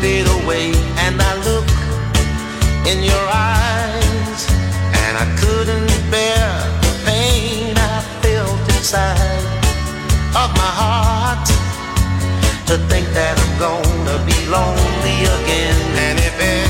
fade away. And I look in your eyes and I couldn't bear the pain I felt inside of my heart to think that I'm gonna be lonely again. And if it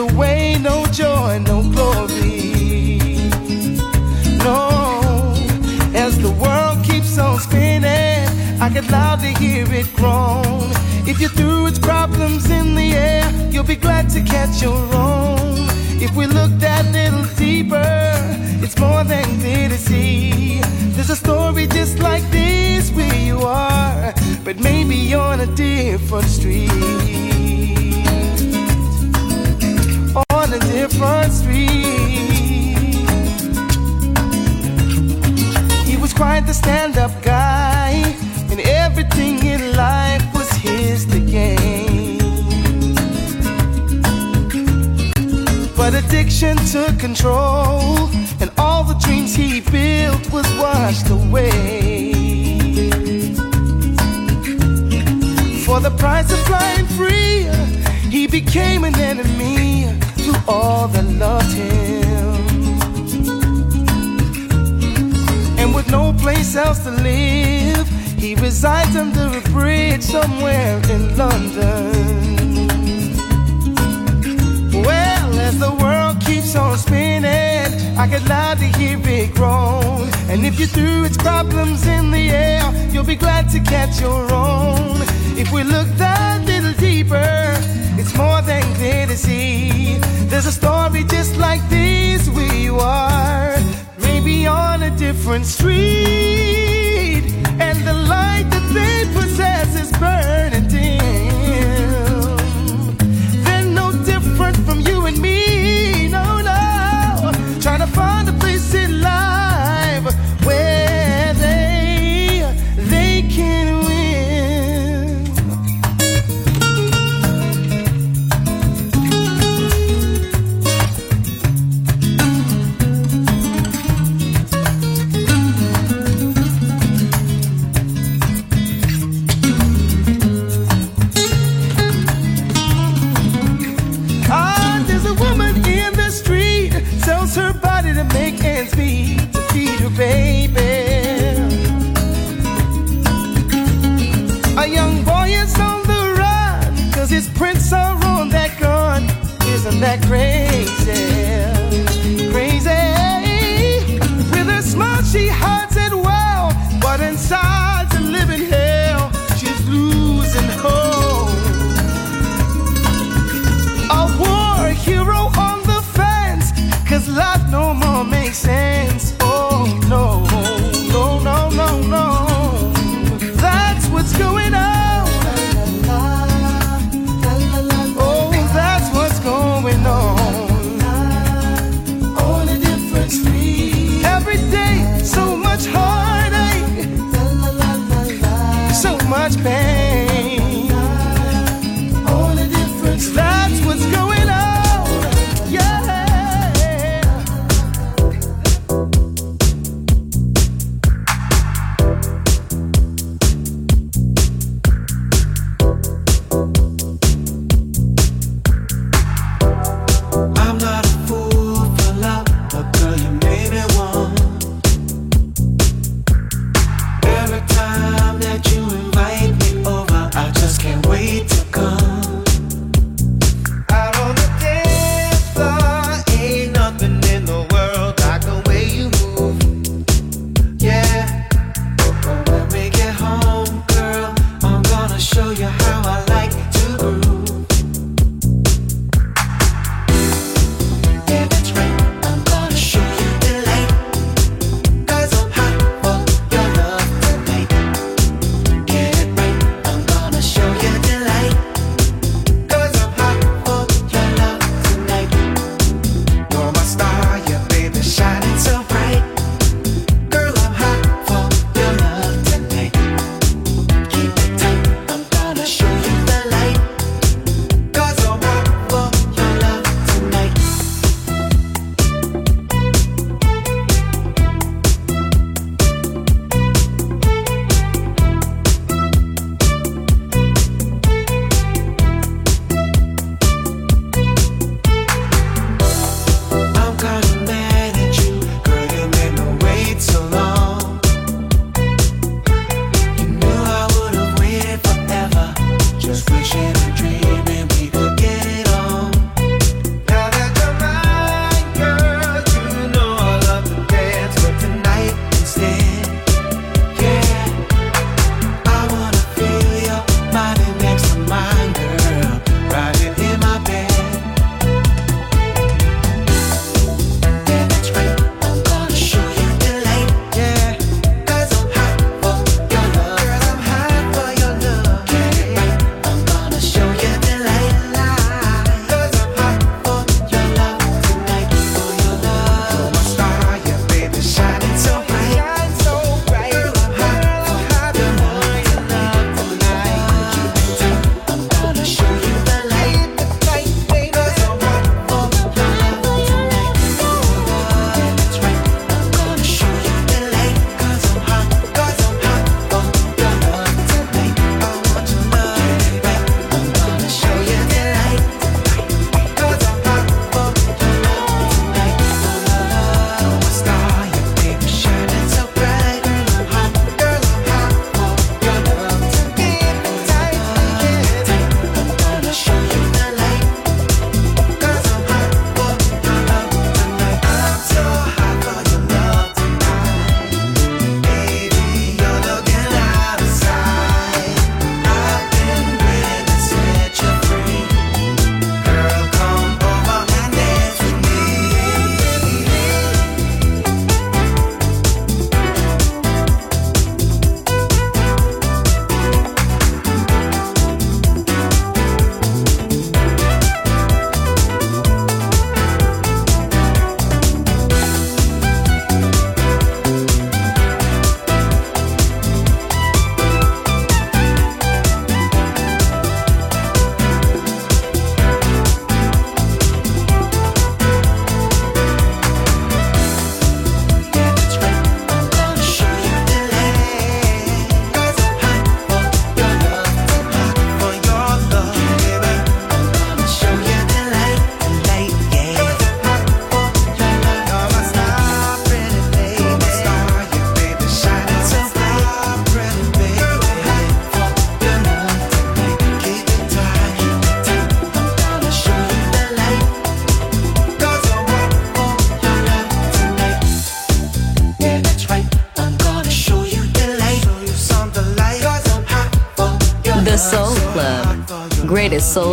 Away, no joy, no glory. No, as the world keeps on spinning, I can loudly hear it groan. If you threw its problems in the air, you'll be glad to catch your own. If we look that little deeper, it's more than clear to see. There's a story just like this where you are, but maybe on a different street. On a street. He was quite the stand up guy, and everything in life was his to gain. But addiction took control, and all the dreams he built was washed away. For the price of flying free, he became an enemy all that loved him. And with no place else to live, he resides under a bridge somewhere in London. Well, as the world keeps on spinning, I could loudly hear it groan. And if you threw its problems in the air, you'll be glad to catch your own. If we look that little deeper, clear to see. There's a story just like this you are, maybe on a different street, and the light that they possess is burning dim. That gun. Isn't that crazy, crazy. With a smile, she hides it well, but inside's a living hell. She's losing hope. A war hero on the fence, cause life no more makes sense. much pain.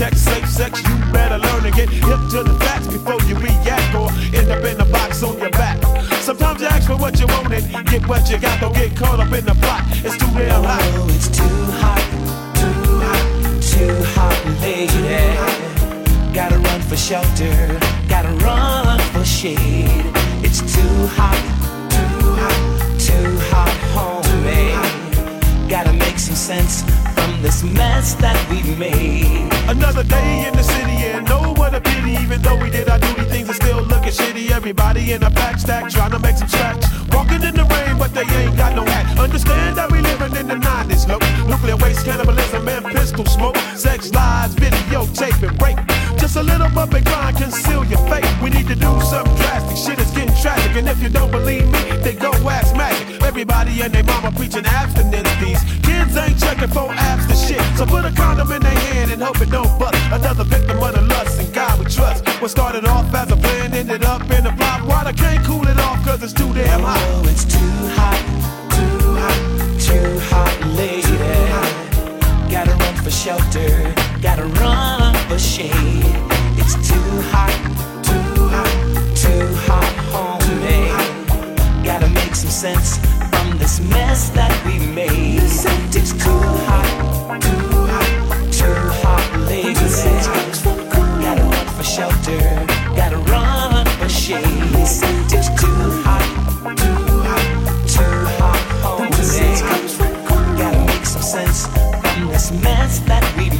Latex, safe sex, you better learn to get hip to the facts before you react or end up in the box on your back. Sometimes you ask for what you want and get what you got. Don't get caught up in the plot. It's too damn hot. Oh, it's too hot, too hot, too hot, lady. Gotta run for shelter, gotta run for shade. It's too hot, too hot, too hot, homie. Gotta make some sense this mess that we made. Another day in the city and no what a pity. Even though we did our duty, things are still looking shitty. Everybody in a back stack trying to make some tracks. Walking in the rain, but they ain't got no hat. Understand that we living in the 90s, look. Nuclear waste, cannibalism, and pistol smoke. Sex, lies, videotape, and rape. Just a little bump and grind, conceal your fate. We need to do something drastic. Shit is getting tragic. And if you don't believe me, then go ask magic. Everybody and their mama preaching abstinence. These kids ain't checking for shit. So put a condom in their hand and hope it don't bust. Another victim of the lust and God we trust. What started off as a plan ended up in a flop. Water can't cool it off cause it's too damn hot. Oh, it's too hot, too hot, too hot, lady. Gotta run for shelter, gotta run for shade. It's too hot, too hot, too hot, homie. Gotta make some sense from this mess that we made. That we